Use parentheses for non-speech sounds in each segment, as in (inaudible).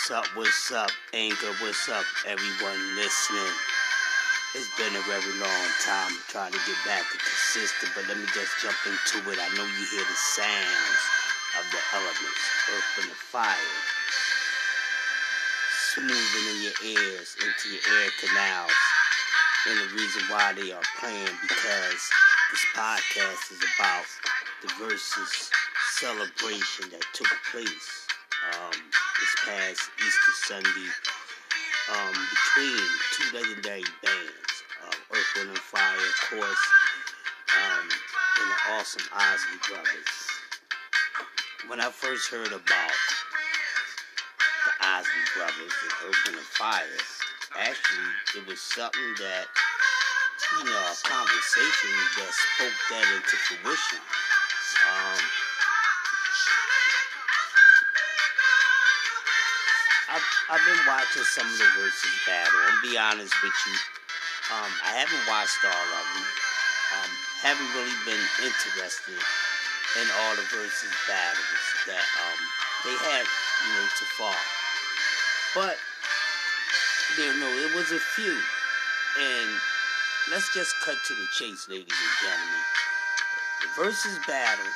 What's up? What's up, Anchor? What's up, everyone listening? It's been a very long time trying to get back to consistent, but let me just jump into it. I know you hear the sounds of the elements, earth and the fire, smoothing in your ears, into your ear canals. And the reason why they are playing because this podcast is about the Verzuz celebration that took place um, this past Easter Sunday um, between two legendary bands, uh, Earth, Wind, and Fire, of course, um, and the awesome Isley Brothers. When I first heard about the Isley Brothers and Earth, Wind, and Fire, actually, it was something that, you know, a conversation that spoke that into fruition. I've, been watching some of the Verzuz battle. And be honest with you, um, I haven't watched all of them. Um, haven't really been interested in all the Verzuz battles that um, they had, you know, to far. But there, no, it was a few, and let's just cut to the chase, ladies and gentlemen. The Verzuz battle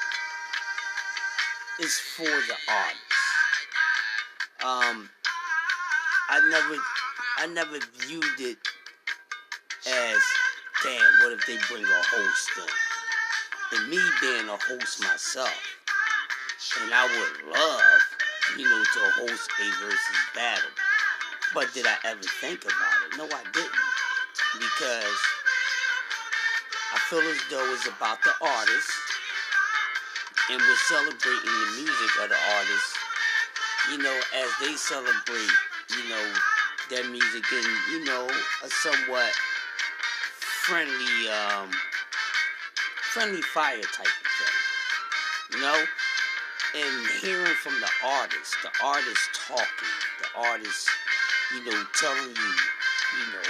is for the artist. Um, I never, I never viewed it as, damn, what if they bring a host in? And me being a host myself, and I would love, you know, to host a Verzuz battle. But did I ever think about it? No, I didn't. Because I feel as though it's about the artist, and we're celebrating the music of the artist, you know, as they celebrate you know, their music in, you know, a somewhat friendly, um, friendly fire type of thing. You know? And hearing from the artist, the artist talking, the artist, you know, telling you, you know,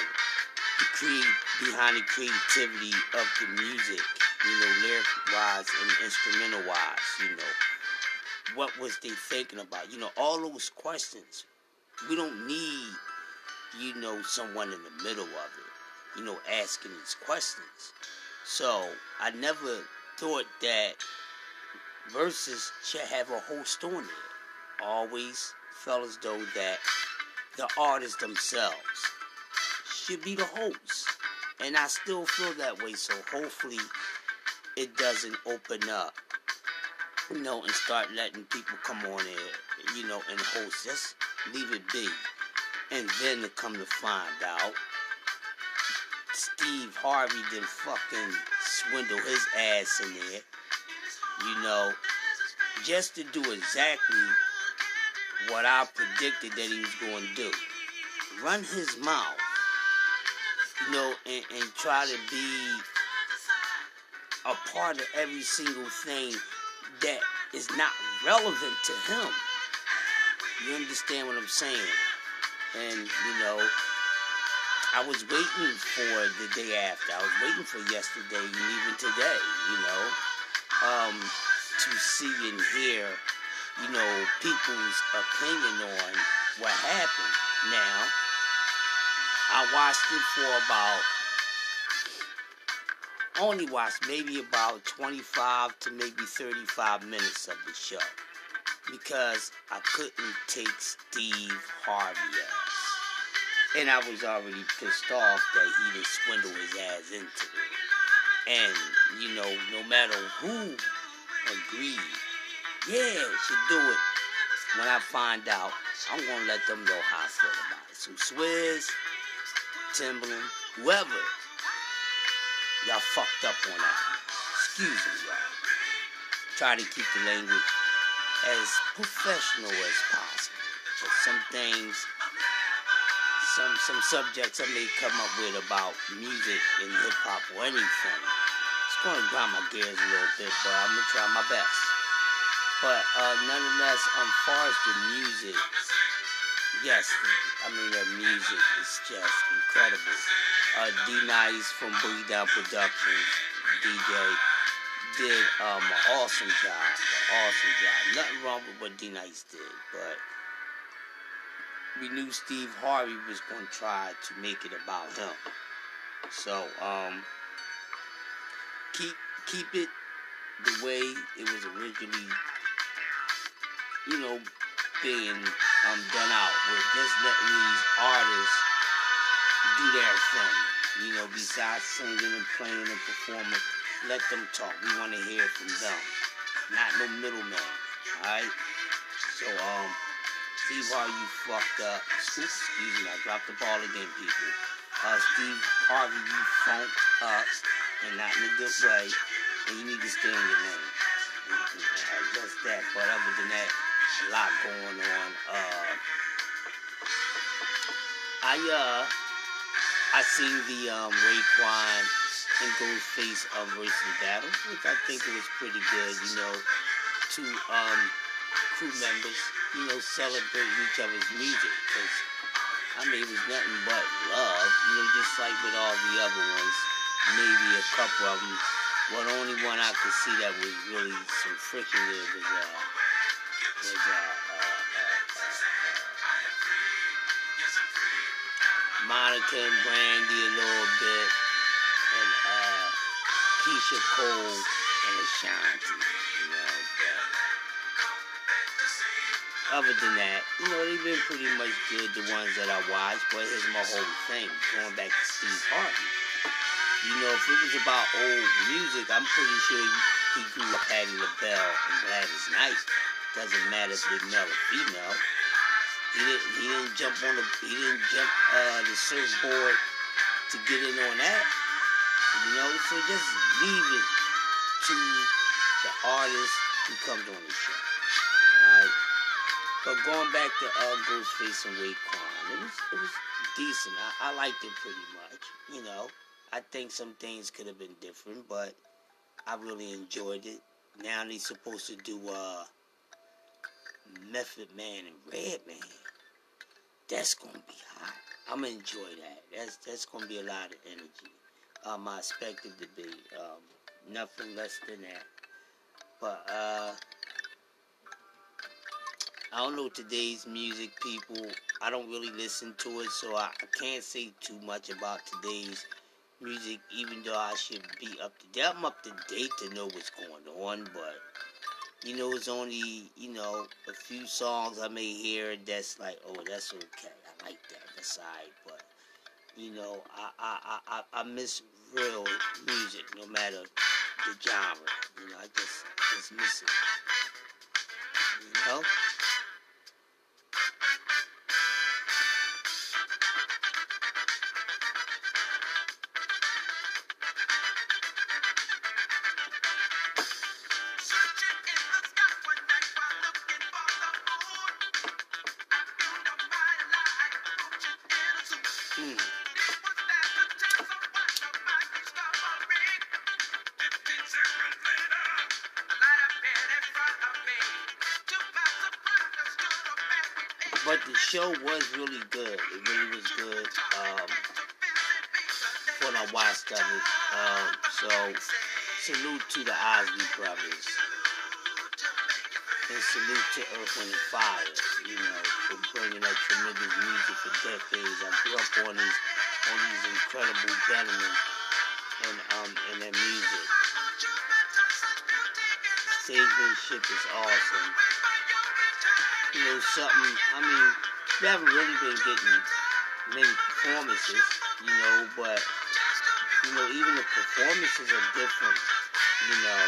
the create behind the creativity of the music, you know, lyric wise and instrumental wise, you know. What was they thinking about? You know, all those questions we don't need, you know, someone in the middle of it, you know, asking these questions. So I never thought that Verzuz should have a host on it. Always felt as though that the artists themselves should be the host. And I still feel that way, so hopefully it doesn't open up, you know, and start letting people come on there, you know, and host. Just leave it be. And then to come to find out, Steve Harvey didn't fucking swindle his ass in there. You know, just to do exactly what I predicted that he was going to do. Run his mouth, you know, and, and try to be a part of every single thing that is not relevant to him. You understand what I'm saying? And, you know, I was waiting for the day after. I was waiting for yesterday and even today, you know, um, to see and hear, you know, people's opinion on what happened. Now, I watched it for about, only watched maybe about 25 to maybe 35 minutes of the show because I couldn't take Steve Harvey ass. And I was already pissed off that he didn't swindle his ass into it. And, you know, no matter who agreed, yeah, should do it. When I find out, I'm gonna let them know how I feel about it. So Swizz, Timbaland, whoever, y'all fucked up on that. Excuse me, y'all. Try to keep the language as professional as possible. But some things, some some subjects I may come up with about music and hip hop or anything, it's going to grind my gears a little bit, but I'm gonna try my best. But uh, nonetheless, as far as the music, yes, I mean the music is just incredible. Uh, D Nice from Boogie Down Productions, DJ did um, an awesome job. An awesome job. Nothing wrong with what D Nice did, but we knew Steve Harvey was going to try to make it about him. So, um, keep keep it the way it was originally, you know, being um, done out with just letting these artists do their thing. You know, besides singing and playing and performing, let them talk. We want to hear from them, not no middleman. All right. So, um, Steve Harvey, you fucked up. Excuse me, I dropped the ball again, people. Uh, Steve Harvey, you funked up, and not in a good way, and you need to stay in your lane. Just that. But other than that, a lot going on. Uh, I uh, I seen the um, Raekwon and go Ghostface um, Verzuz battle, which I think was pretty good. You know, two um, crew members, you know, celebrating each other's music. Cause I mean, it was nothing but love. You know, just like with all the other ones, maybe a couple of them. Well, the only one I could see that was really some friction there was uh, was uh, uh, uh, uh, Monica and Brandy a little bit, uh, Keyshia Cole and Ashanti. You know, but other than that, you know, they've been pretty much good. The ones that I watched, but here's my whole thing. Going back to Steve Harvey. You know, if it was about old music, I'm pretty sure he grew up Patti LaBelle and Gladys Knight. Doesn't matter if they're male or female. He didn't. He didn't jump on the. He didn't jump uh, the surfboard to get in on that. You know, so just leave it to the artist who comes on the show. Alright? But going back to uh, Ghostface and Raekwon, it was it was decent. I, I liked it pretty much. You know, I think some things could have been different, but I really enjoyed it. Now they're supposed to do uh, Method Man and Redman. That's gonna be hot. I'm gonna enjoy that. That's that's gonna be a lot of energy. Um, I expected to be um, nothing less than that. But uh, I don't know today's music, people. I don't really listen to it, so I, I can't say too much about today's music, even though I should be up to date. I'm up to date to know what's going on, but you know, it's only you know a few songs I may hear that's like, oh, that's okay. I like that. That's alright, but you know, I I I I miss real music, no matter the genre. You know, I just just miss it. You know. Salute to the Isley brothers. And salute to Earth, and Fire, you know, for bringing that tremendous music for decades. I grew up on these, on these incredible gentlemen and um and their music. Stagemanship is awesome. You know, something, I mean, we haven't really been getting many performances, you know, but, you know, even the performances are different, you know,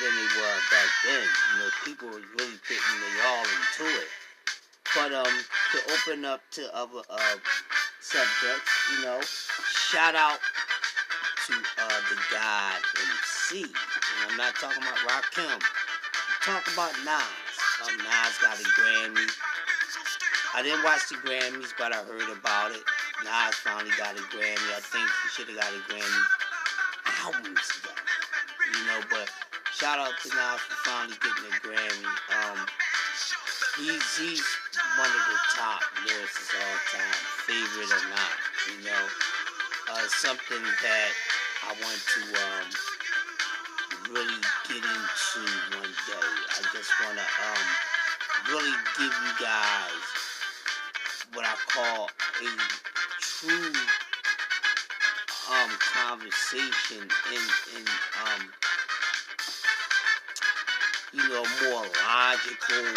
than they were back then. You know, people were really putting their all into it. But um, to open up to other uh, subjects, you know, shout out to uh, the God MC. And I'm not talking about Rakim. I'm talking about Nas. Um, Nas got a Grammy. I didn't watch the Grammys, but I heard about it. Nas finally got a Grammy. I think he should have got a Grammy albums ago. You know, but shout out to Nas for finally getting a Grammy. Um, he's he's one of the top lyricists of all time, favorite or not. You know, uh, something that I want to um, really get into one day. I just want to um, really give you guys what I call a true um conversation in in know more logical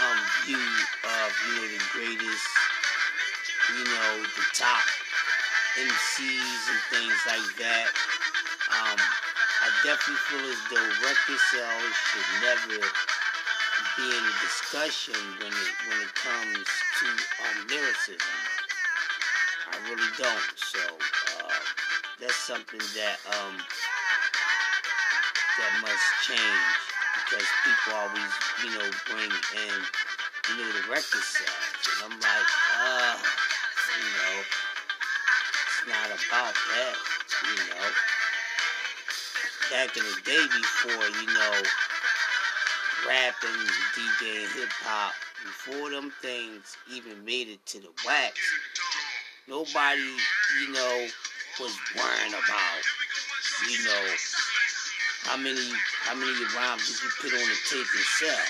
um view of you know the greatest you know the top MCs and things like that. Um, I definitely feel as though record sales should never be in a discussion when it when it comes to um, lyricism. I really don't. So uh, that's something that um, that must change because people always you know bring in you know the record sales, and I'm like, uh, you know, it's not about that, you know. Back in the day before, you know, rap and rapping, DJing, hip hop, before them things even made it to the wax, nobody, you know, was worrying about, you know, how many how many rhymes did you put on the tape yourself?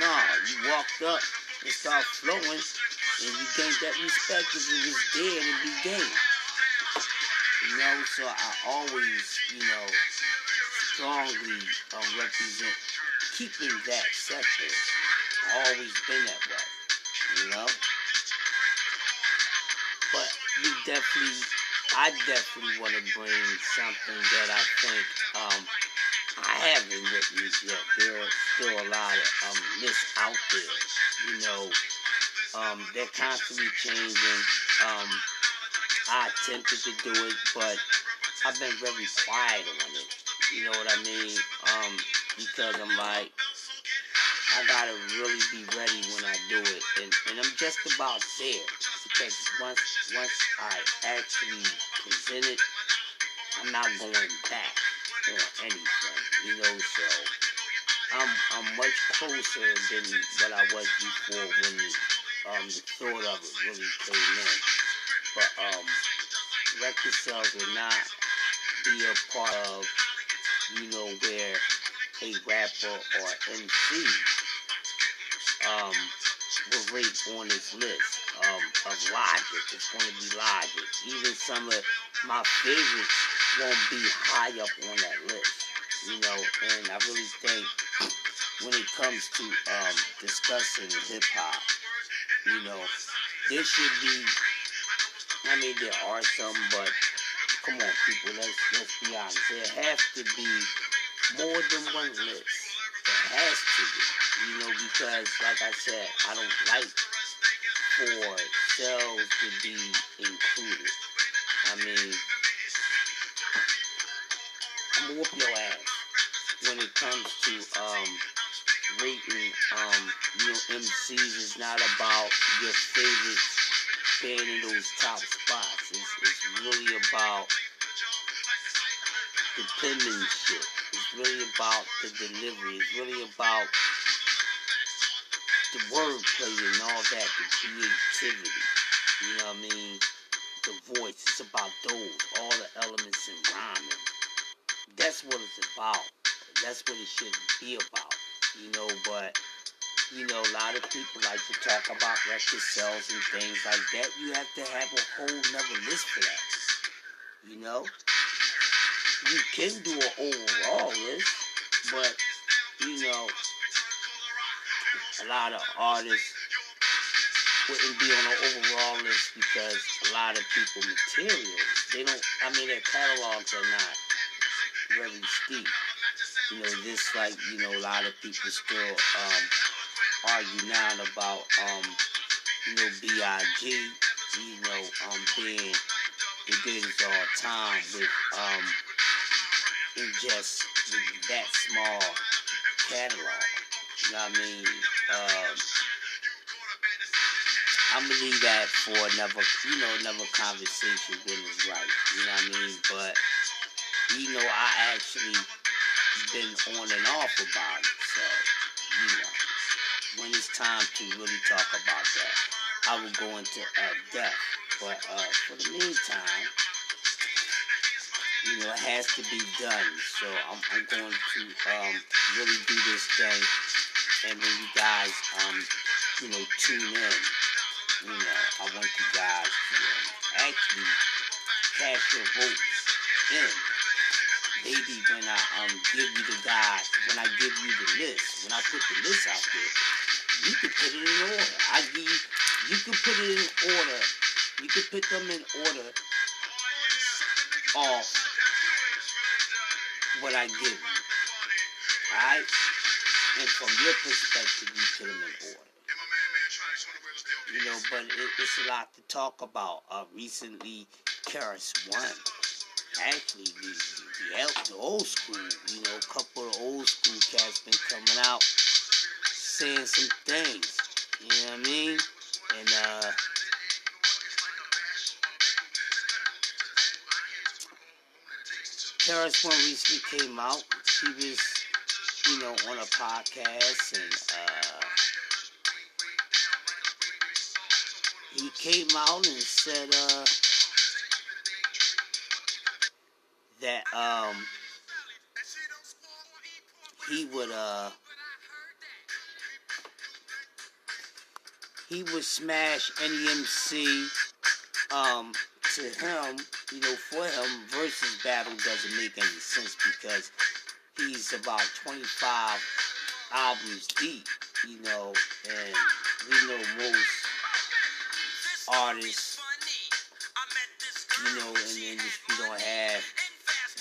Nah, you walked up and started flowing, and you gained that respect if it was there to be gained. You know, so I always, you know, strongly um, represent keeping that separate. Always been that way, you know. But we definitely, I definitely want to bring something that I think um, I haven't written yet. There are still a lot of um, lists out there, you know. Um, they're constantly changing. Um, I attempted to do it, but I've been very quiet on it. You know what I mean? Um, because I'm like, I gotta really be ready when I do it, and, and I'm just about there. Because once once I actually present it, I'm not going back anything. You know, so I'm I'm much closer than what I was before when um, the thought of it really came in. But um, record sales will not be a part of you know, where a rapper or MC um, will rate on this list um, of Logic. It's going to be Logic. Even some of my favorites won't be high up on that list. You know, and I really think when it comes to um, discussing hip hop, you know, there should be. I mean, there are some, but Come on, people. Let's let's be honest. There has to be more than one list. There has to be. You know, because like I said, I don't like for cells to be included. I mean, Gonna whoop your ass when it comes to um rating um you know MCs is not about your favorite band in those top spots. It's, it's really about the penmanship. It's really about the delivery. It's really about the wordplay and all that, the creativity. You know what I mean? The voice. It's about those, all the elements in rhyming. That's what it's about. That's what it should be about. You know, but you know, a lot of people like to talk about record sales and things like that. You have to have a whole nother list for that. You know? You can do an overall list, but, you know, a lot of artists wouldn't be on an overall list because a lot of people materials, they don't, I mean, their catalogs are not You know, just like, you know, a lot of people still, um, argue now about um, you know, B.I.G., you know, um, being the greatest all time with um, in just with that small catalog. You know what I mean? Um, I'm gonna leave that for another, you know, another conversation when it's right. You know what I mean? But you know, I actually been on and off about it, so you know when it's time to really talk about that, I will go into uh, depth. But uh, for the meantime, you know, it has to be done. So I'm, I'm going to um, really do this thing. And when you guys, um, you know, tune in, you know, I want you guys to um, actually cast your votes in. Maybe when I um give you the guide, when I give you the list, when I put the list out there, you can put it in order. I give you, can put it in order. You can put them in order off what I give you. Alright? And from your perspective, you put them in order. You know, but it, it's a lot to talk about. Uh, recently, KRS One, actually, the, the, the old school, you know, a couple of old school cats been coming out saying some things. You know what I mean? And uh KRS One recently came out. He was, you know, on a podcast and uh he came out and said uh that um he would uh he would smash any MC. Um, to him, you know, for him, Verzuz battle doesn't make any sense because he's about 25 albums deep, you know, and we know most artists, you know, in the industry don't have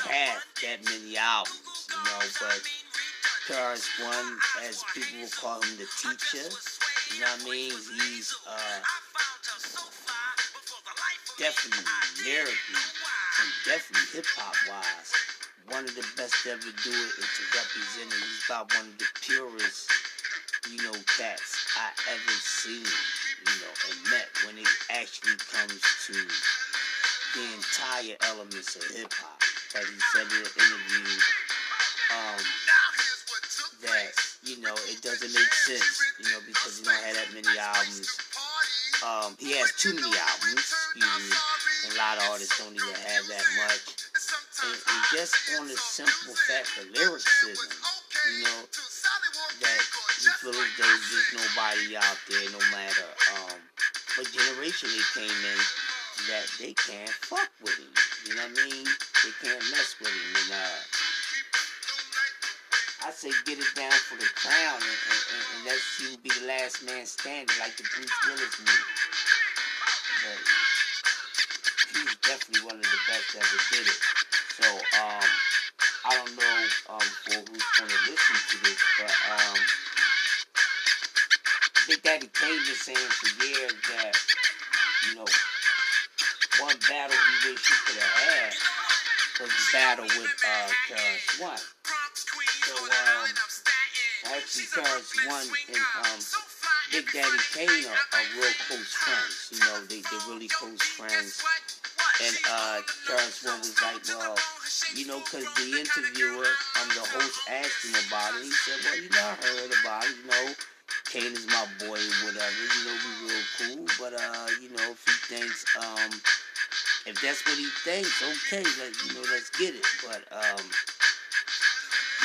half that many albums, you know, but KRS One, as people will call him the teacher, you know what I mean? He's uh, definitely lyrically and definitely hip hop wise, one of the best to ever do it and to represent it. He's about one of the purest, you know, cats I ever seen, you know, and met when it actually comes to the entire elements of hip hop. But he said in an interview um, that you know, it doesn't make sense, you know, because he don't have that many albums. Um, he has too many albums, and a lot of artists don't even have that much. And, and just on the simple fact of lyricism, you know, that you feel as though there's nobody out there, no matter um, what generation they came in, that they can't fuck with him. You know what I mean? They can't mess with him. And, uh, I say get it down for the crown and, and, and, and let you be the last man standing like the Bruce Willis movie. But he's definitely one of the best that ever did it. So, um, I don't know um, for who's going to listen to this, but um, Big Daddy Kane been saying for years that, you know, one battle he wish he could have had the battle with uh, KRS One. So, um, actually, KRS One and um, Big Daddy Kane are, are real close friends. You know, they, they're really close friends. And uh, KRS One was like, well, you know, because the interviewer, um, the host asked him about it. He said, well, you know, I heard about it. You know, Kane is my boy, whatever. You know, we real cool. But, uh, you know, if he thinks, um, if that's what he thinks, okay, let, you know, let's get it. But, um,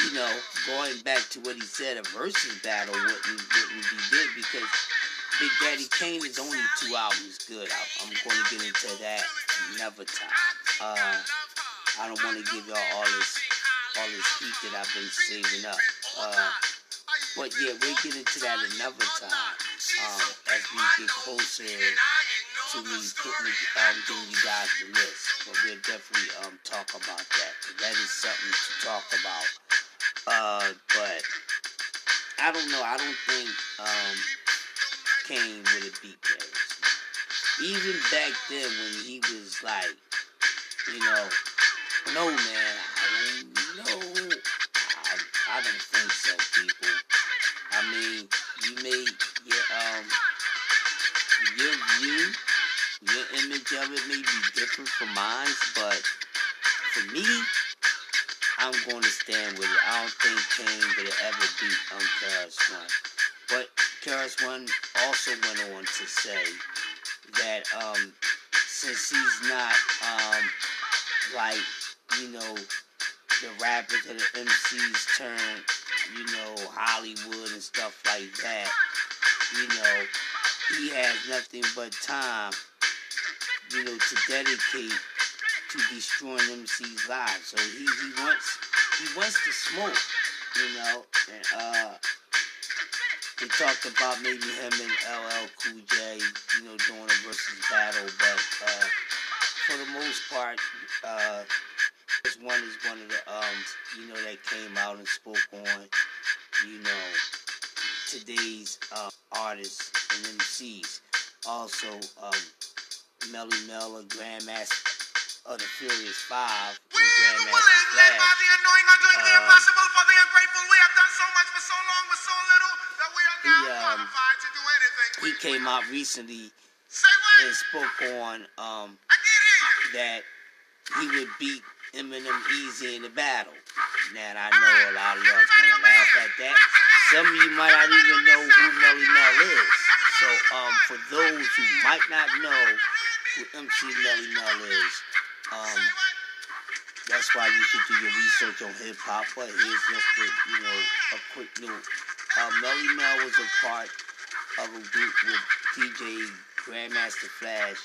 you know, going back to what he said, a Verzuz battle wouldn't wouldn't be good because Big Daddy Kane is only two albums good. I, am going to get into that another time. Uh, I don't want to give y'all all this all this heat that I've been saving up. Uh, but yeah, we'll get into that another time um, as we get closer to me putting um, giving you guys the list. But we'll definitely um, talk about that. That is something to talk about. Uh, but I don't know. I don't think um, Kane would have beat. Even back then when he was like, you know, no man, I don't know. I, I don't think so, people. I mean, you made your um your view, of it may be different from mine, but for me, I'm going to stand with it. I don't think Kane would ever beat um, One. But KRS One also went on to say that um, since he's not um, like, you know, the rappers or the MCs turn, you know, Hollywood and stuff like that, you know, he has nothing but time, you know, to dedicate to destroying MC's lives. So he, he wants he wants to smoke, you know, and uh they talked about maybe him and LL Cool J, you know, doing a Verzuz battle, but uh, for the most part, uh, this one is one of the um, you know, that came out and spoke on, you know, today's uh, artists and MCs. Also, um, Melle Mel, a Grandmaster of the Furious Five, We and Grandmaster Flash. By the annoying are doing uh, the impossible for the ungrateful. We have done so much for so long with so little that we are now he, um, qualified to do anything. he we, came out recently and spoke on um, that he would beat Eminem easy in the battle. Now I know a lot of y'all gonna laugh at that. Some of you might not even know who Melle Mel is. So um, for those who might not know who MC Melle Mel is, um, that's why you should do your research on hip hop. But here's just a, you know a quick note. Uh, Melle Mel was a part of a group with DJ Grandmaster Flash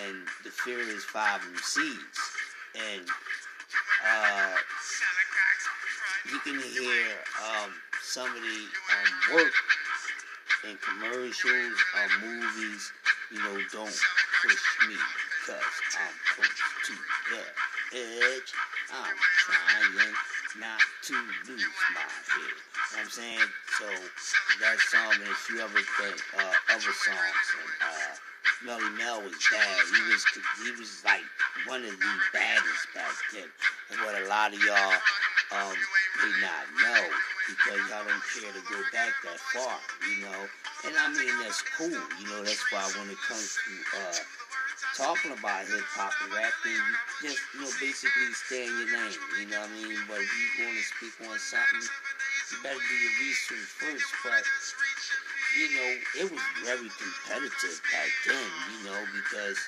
and the Furious Five MCs, and uh, you can hear um, some of the um, work in commercials or movies. You know, don't push me because I'm close to the edge. I'm trying not to lose my head. You know I'm saying? So that song and a few other things, uh, other songs, and uh, Melle Mel was bad. He was he was like one of the baddest back then. And what a lot of y'all um may not know because y'all don't care to go back that far, you know. And I mean that's cool, you know. That's why when it comes to uh talking about hip hop and rapping, you just you know basically stay in your lane. You know what I mean? But if you want to speak on something, you better do your research first. But you know, it was very competitive back then, you know, because,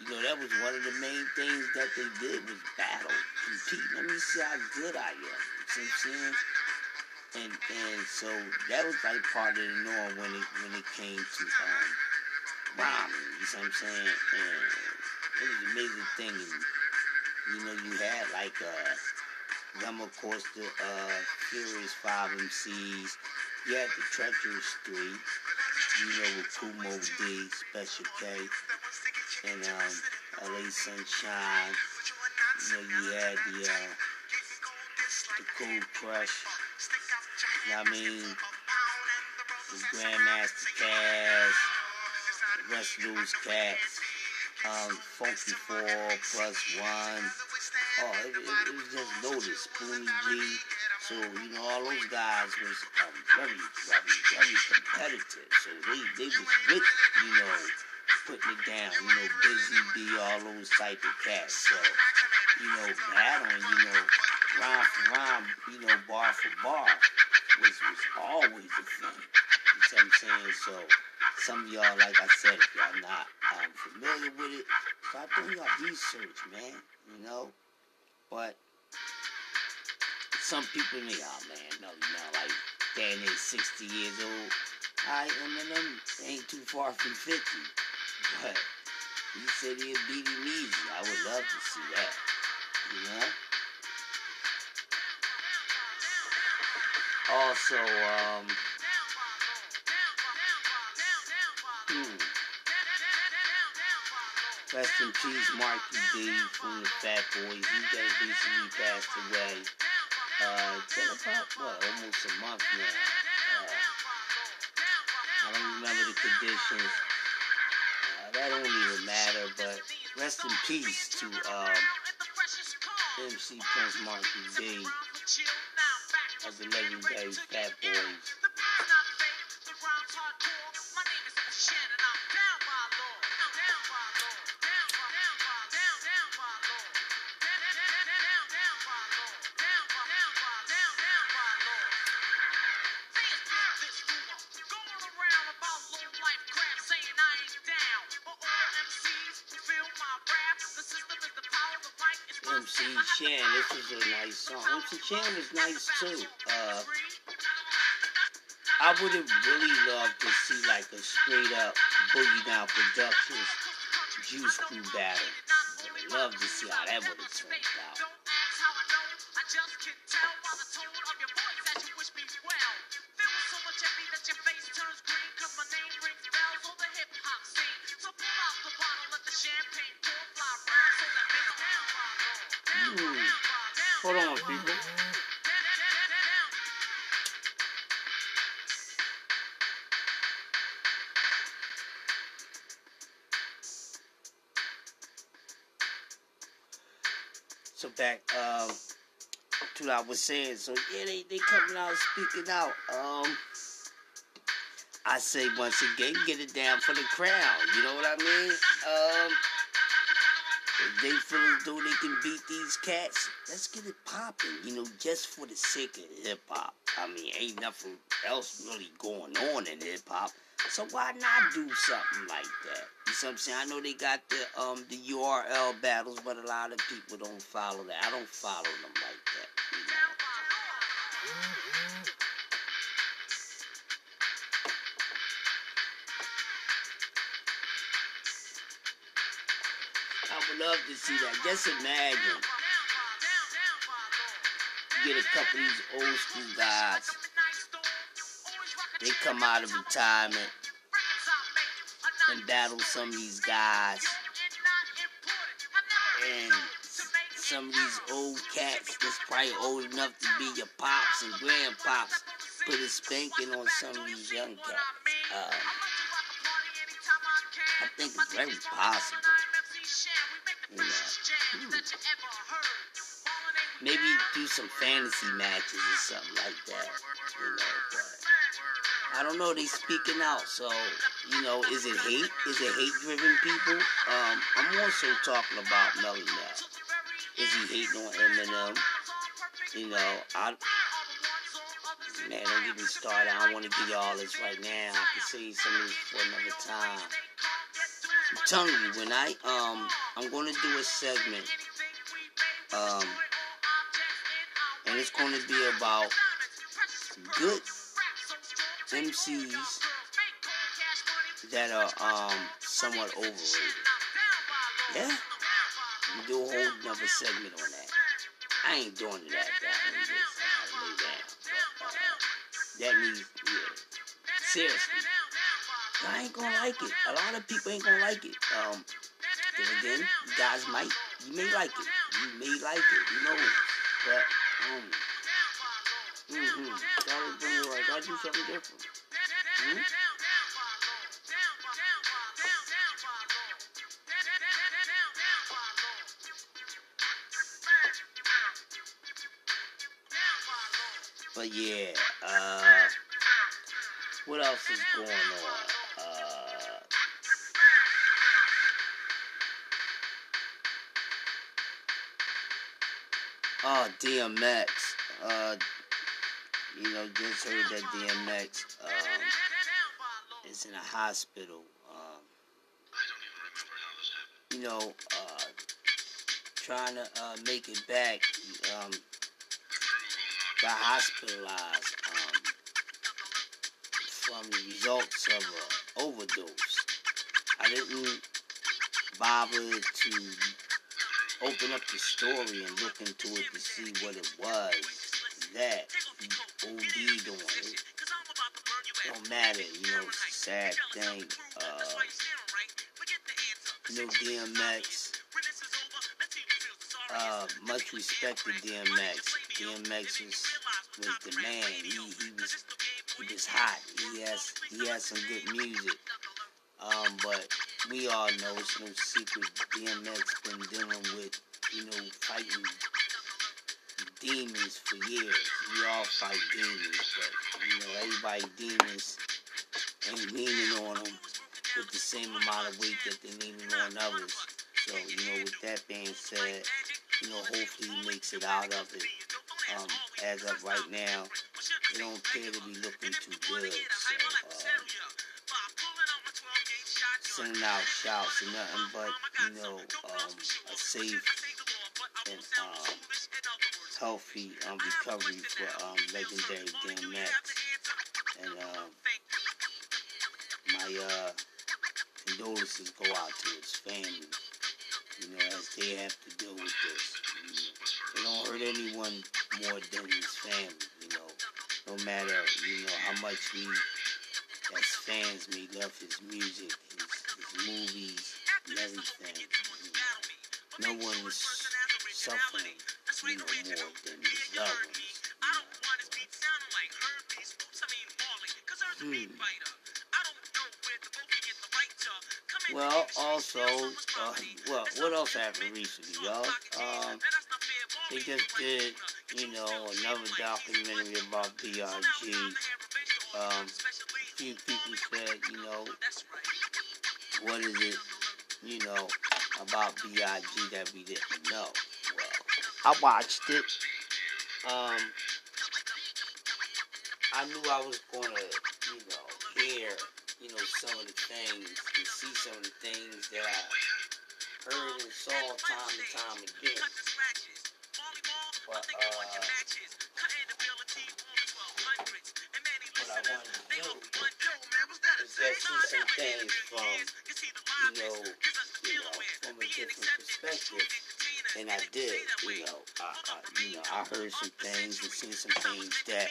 you know, that was one of the main things that they did was battle, compete. Let me see how good I am. You see what I'm saying? And and so that was like part of the norm when it when it came to um rhyming, you see what I'm saying? And it was an amazing thing. And, you know, you had like uh of course the uh Furious Five MCs you had the Treacherous Three, you know, with Kumo D, Special K, and um, LA Sunshine. You know, you had the uh, the Cold Crush. You know what I mean? The Grandmaster Caz, the of those cats. Um, Funky Four plus one. Oh, it, it, it was just loaded. Spoonie G. So, you know, all those guys was um, very, very, very competitive. So they, they was with, you know, putting it down. You know, Busy Bee, all those type of cats. So, you know, battling, you know, rhyme for rhyme, you know, bar for bar was, was always a thing. You see what I'm saying? So, some of y'all, like I said, if y'all not um, familiar with it, start doing your research, man. You know? But some people think, oh man, no, no, like Dan is 60 years old. I Eminem ain't too far from 50. (laughs) He said he'd beat him easy. I would love to see that. You know? Also, um, hmm. Rest in peace, Markie Dee from the Fat Boys. He just recently passed away. Uh, it's been about, what, almost a month now. Uh, I don't remember the conditions. That don't even matter, but rest in peace to um, MC Prince Markie Dee of the legendary Fat Boys. This is a nice is nice too. Uh, I would have really loved to see like a straight up Boogie Down Productions Juice Crew battle. Love to see how that would have turned out. I was saying. So yeah, they they coming out speaking out. Um, I say once again, get it down for the crowd. You know what I mean? Um, if they feel as though they can beat these cats, let's get it popping. You know, just for the sake of hip hop. I mean, ain't nothing else really going on in hip hop. So why not do something like that? You see what I'm saying? I know they got the um the URL battles, but a lot of people don't follow that. I don't follow them like that. I would love to see that. Just imagine. Get a couple of these old school guys. They come out of retirement and battle some of these guys. Some of these old cats that's probably old enough to be your pops and grandpops put a spanking on some of these young cats. Um, I think it's very possible. You know, hmm. Maybe do some fantasy matches or something like that. You know, but I don't know. They speaking out, so you know, is it hate? Is it hate driven people? Um, I'm also talking about Melle Mel. Is he hating on Eminem? You know, I man, don't get me started. I don't want to give y'all this right now. I can say some of this for another time. I'm telling you, when I um, I'm to do a segment, um, and it's to be about good MCs that are um somewhat overrated. Yeah, we do a whole another segment on that. I ain't doing that. That uh, that means yeah. Seriously. I ain't gonna like it. A lot of people ain't gonna like it. Um, then again, you guys might, you may like it. You may like it. You know, but um, mm-hmm. Gotta do like I do something different. Hmm? But yeah, uh, what else is going on? Uh, oh, DMX. Uh, you know, just heard that DMX um, is in a hospital. Um, you know, uh, trying to uh, make it back. Um, got hospitalized um, from the results of an overdose. I didn't bother to open up the story and look into it to see what it was that OD'd on. It don't matter, you know, it's a sad thing. Uh, know, DMX, uh, much respect to DMX. DMX was, the man. He, he was he was hot. He has he has some good music. Um, but we all know it's no secret. DMX been dealing with you know fighting demons for years. We all fight demons, but you know everybody demons ain't leaning on them with the same amount of weight that they're leaning on others. So you know, with that being said, you know, hopefully he makes it out of it. Um, as of right now, it don't appear to be looking too good. So, um, sending out shouts and nothing but, you know, um, a safe and um, healthy um, recovery for um, legendary DMX. And uh, my uh, condolences go out to his family, you know, as they have to deal with this. You know. It don't hurt anyone more than his family, you know. No matter, you know, how much we as fans may love his music, his, his movies, and everything. You know. No one is suffering, you know, more than his loved. Hmm. Well, also, uh, well, what else happened recently, y'all? Um, they just did, you know, another documentary about B.I.G. Um, few people said, you know, what is it, you know, about B.I.G. that we didn't know? Well, I watched it. Um, I knew I was to, you know, hear, you know, some of the things and see some of the things that I heard and saw time and time again. But, what I wanted to do is just some things from, you know, you know, from a different perspective. And I did, you know, I, I, you know, I heard some things and seen some things that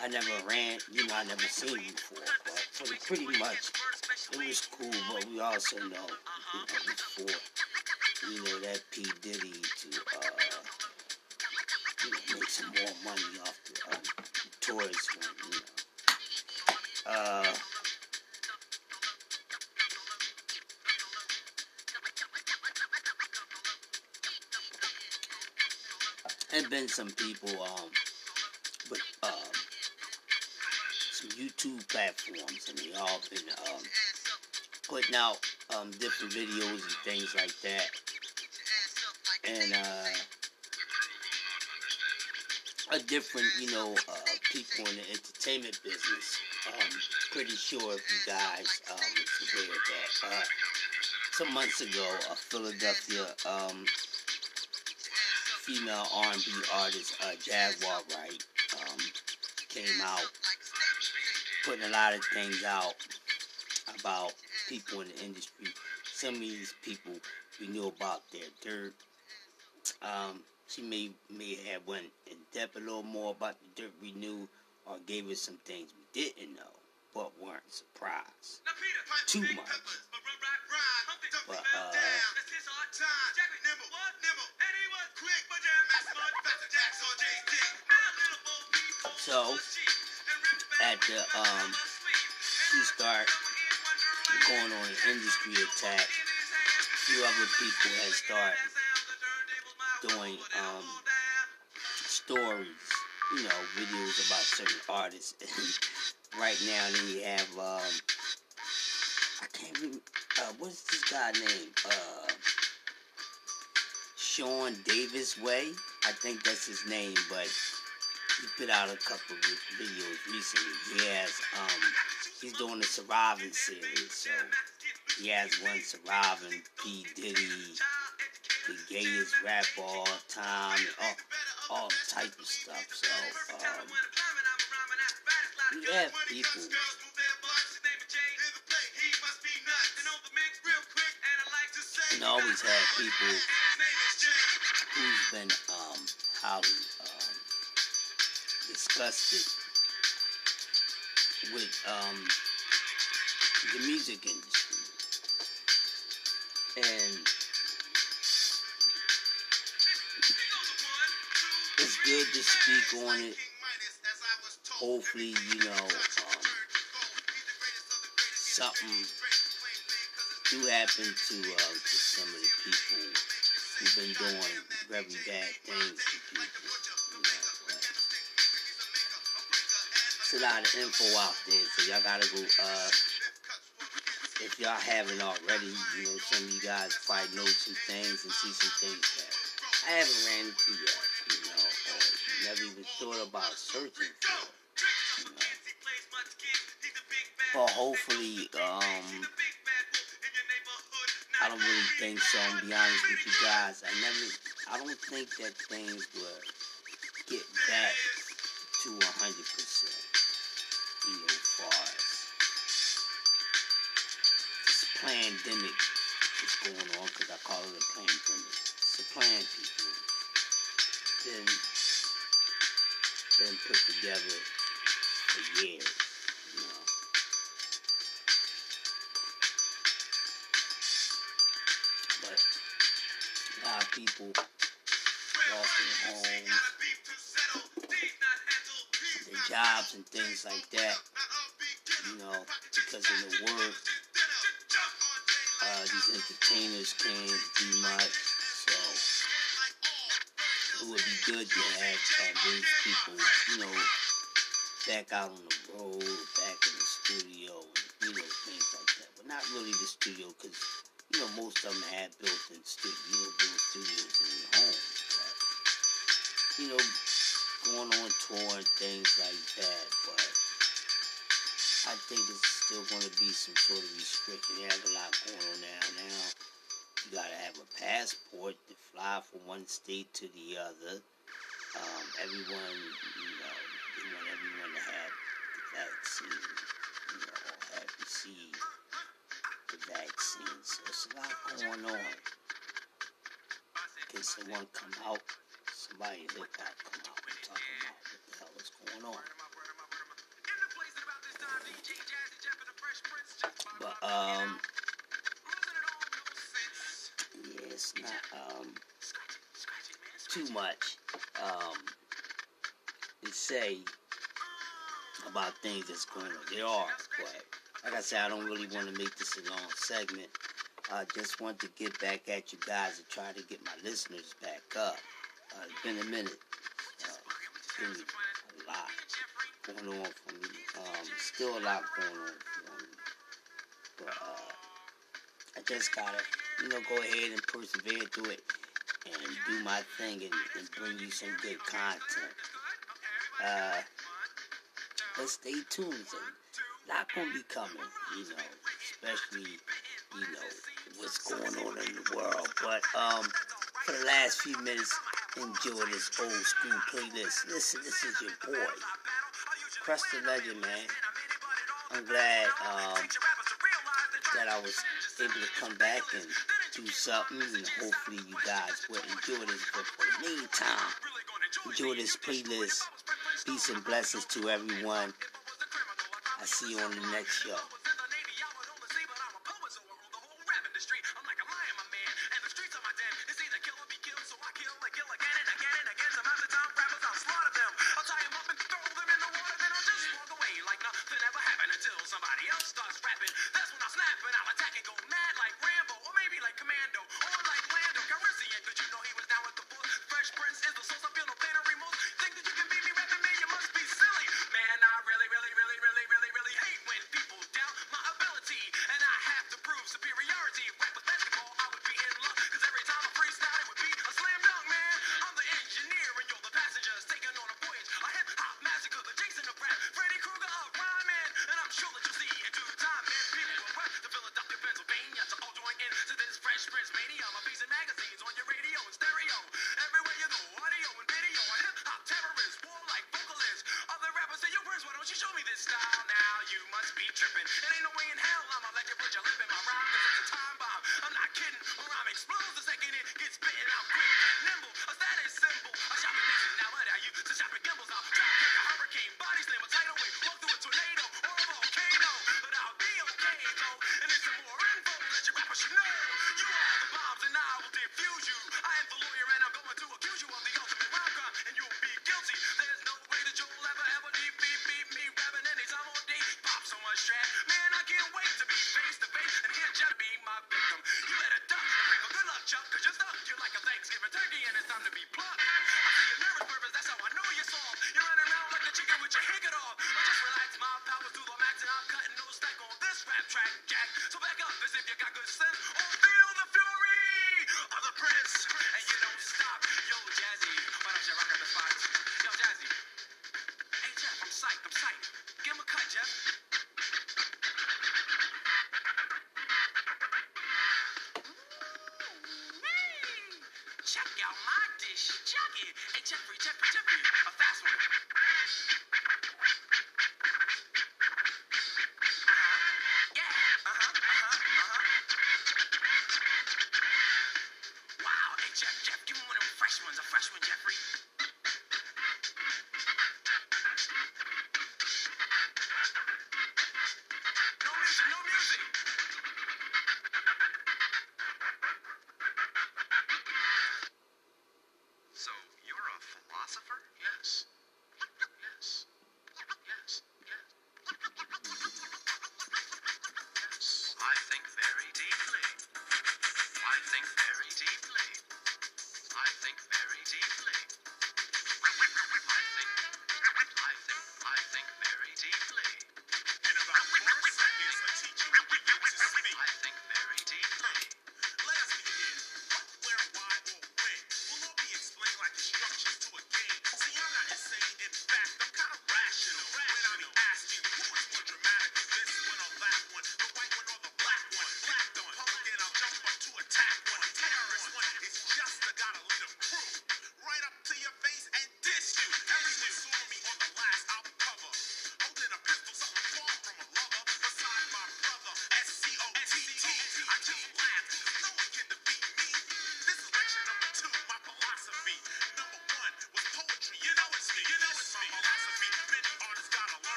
I never ran, you know, I never seen before. But so pretty much, it was cool. But we also know, you know, before, you know, that P. Diddy to, uh, some more money off the, um, toys one, you know. Uh, and been some people, um, but um, some YouTube platforms, and they all been um, putting out um, different videos and things like that. And uh, a different, you know, uh, people in the entertainment business. Um, pretty sure if you guys um, aware that uh, some months ago, a Philadelphia um, female R&B artist, uh, Jaguar Wright, um, came out putting a lot of things out about people in the industry. Some of these people we knew about their dirt. Um, she may may have went in depth a little more about the dirt we knew, or gave us some things we didn't know, but weren't surprised. Too much. But uh, so at the um, she start going on an industry attack. A few other people had started doing um, stories, you know, videos about certain artists. (laughs) Right now, then you have um, I can't remember uh, what's this guy name? Uh, Sean Davis Way, I think that's his name, but he put out a couple of videos recently. He has um, he's doing the surviving series, so he has one surviving P Diddy the gayest rapper all time, all, all type of stuff. So, um, we have people. And always had people who's been um, highly um, disgusted with um, the music industry. And good to speak on it. Hopefully, you know, um, something do happen to uh, to some of the people who've been doing very bad things to people. You know, it's a lot of info out there, so y'all gotta go. Uh, if y'all haven't already, you know, some of you guys probably know some things and see some things that I haven't ran into yet thought about searching for. You know. But hopefully, um, I don't really think so. I'm be honest with you guys. I never, I don't think that things will get back to hundred percent. you know, far as this pandemic is going on, because I call it a pandemic. It's a plan people. Been, been put together for years, you know. But a lot of people lost their homes, their jobs, and things like that. You know, because of the work, uh, these entertainers can't do much. So it would be good to have uh, these people, you know, back out on the road, back in the studio, and, you know, things like that. But not really the studio, because you know most of them have built-in studio, you know, built studios in their homes. But you know, going on tour and things like that. But I think it's still going to be some sort of restriction. They have a lot going on now. Now you got to have a passport to fly from one state to the other. Um, everyone, you know, they want everyone to have the vaccine, you know, or have received the vaccine. So it's a lot going on. Want to come out, somebody hip hop come out and talk about what the hell is going on. But um, it's not um too much um to say about things that's going on. There are, but like I said, I don't really want to make this a long segment. I just want to get back at you guys and try to get my listeners back up. Uh, it's been a minute. Uh, been a lot going on for me. Um, still a lot going on for me. But uh, I just gotta, you know, go ahead and persevere through it and do my thing and, and bring you some good content. Uh, but stay tuned. A lot gonna be coming, you know, especially, you know, what's going on in the world. But um, for the last few minutes, enjoy this old school playlist. Listen, this is your boy, Crush the Legend, man. I'm glad um, that I was able to come back and do something, and hopefully you guys will enjoy this. But for the meantime, enjoy this playlist. Peace and blessings to everyone. I see you on the next show.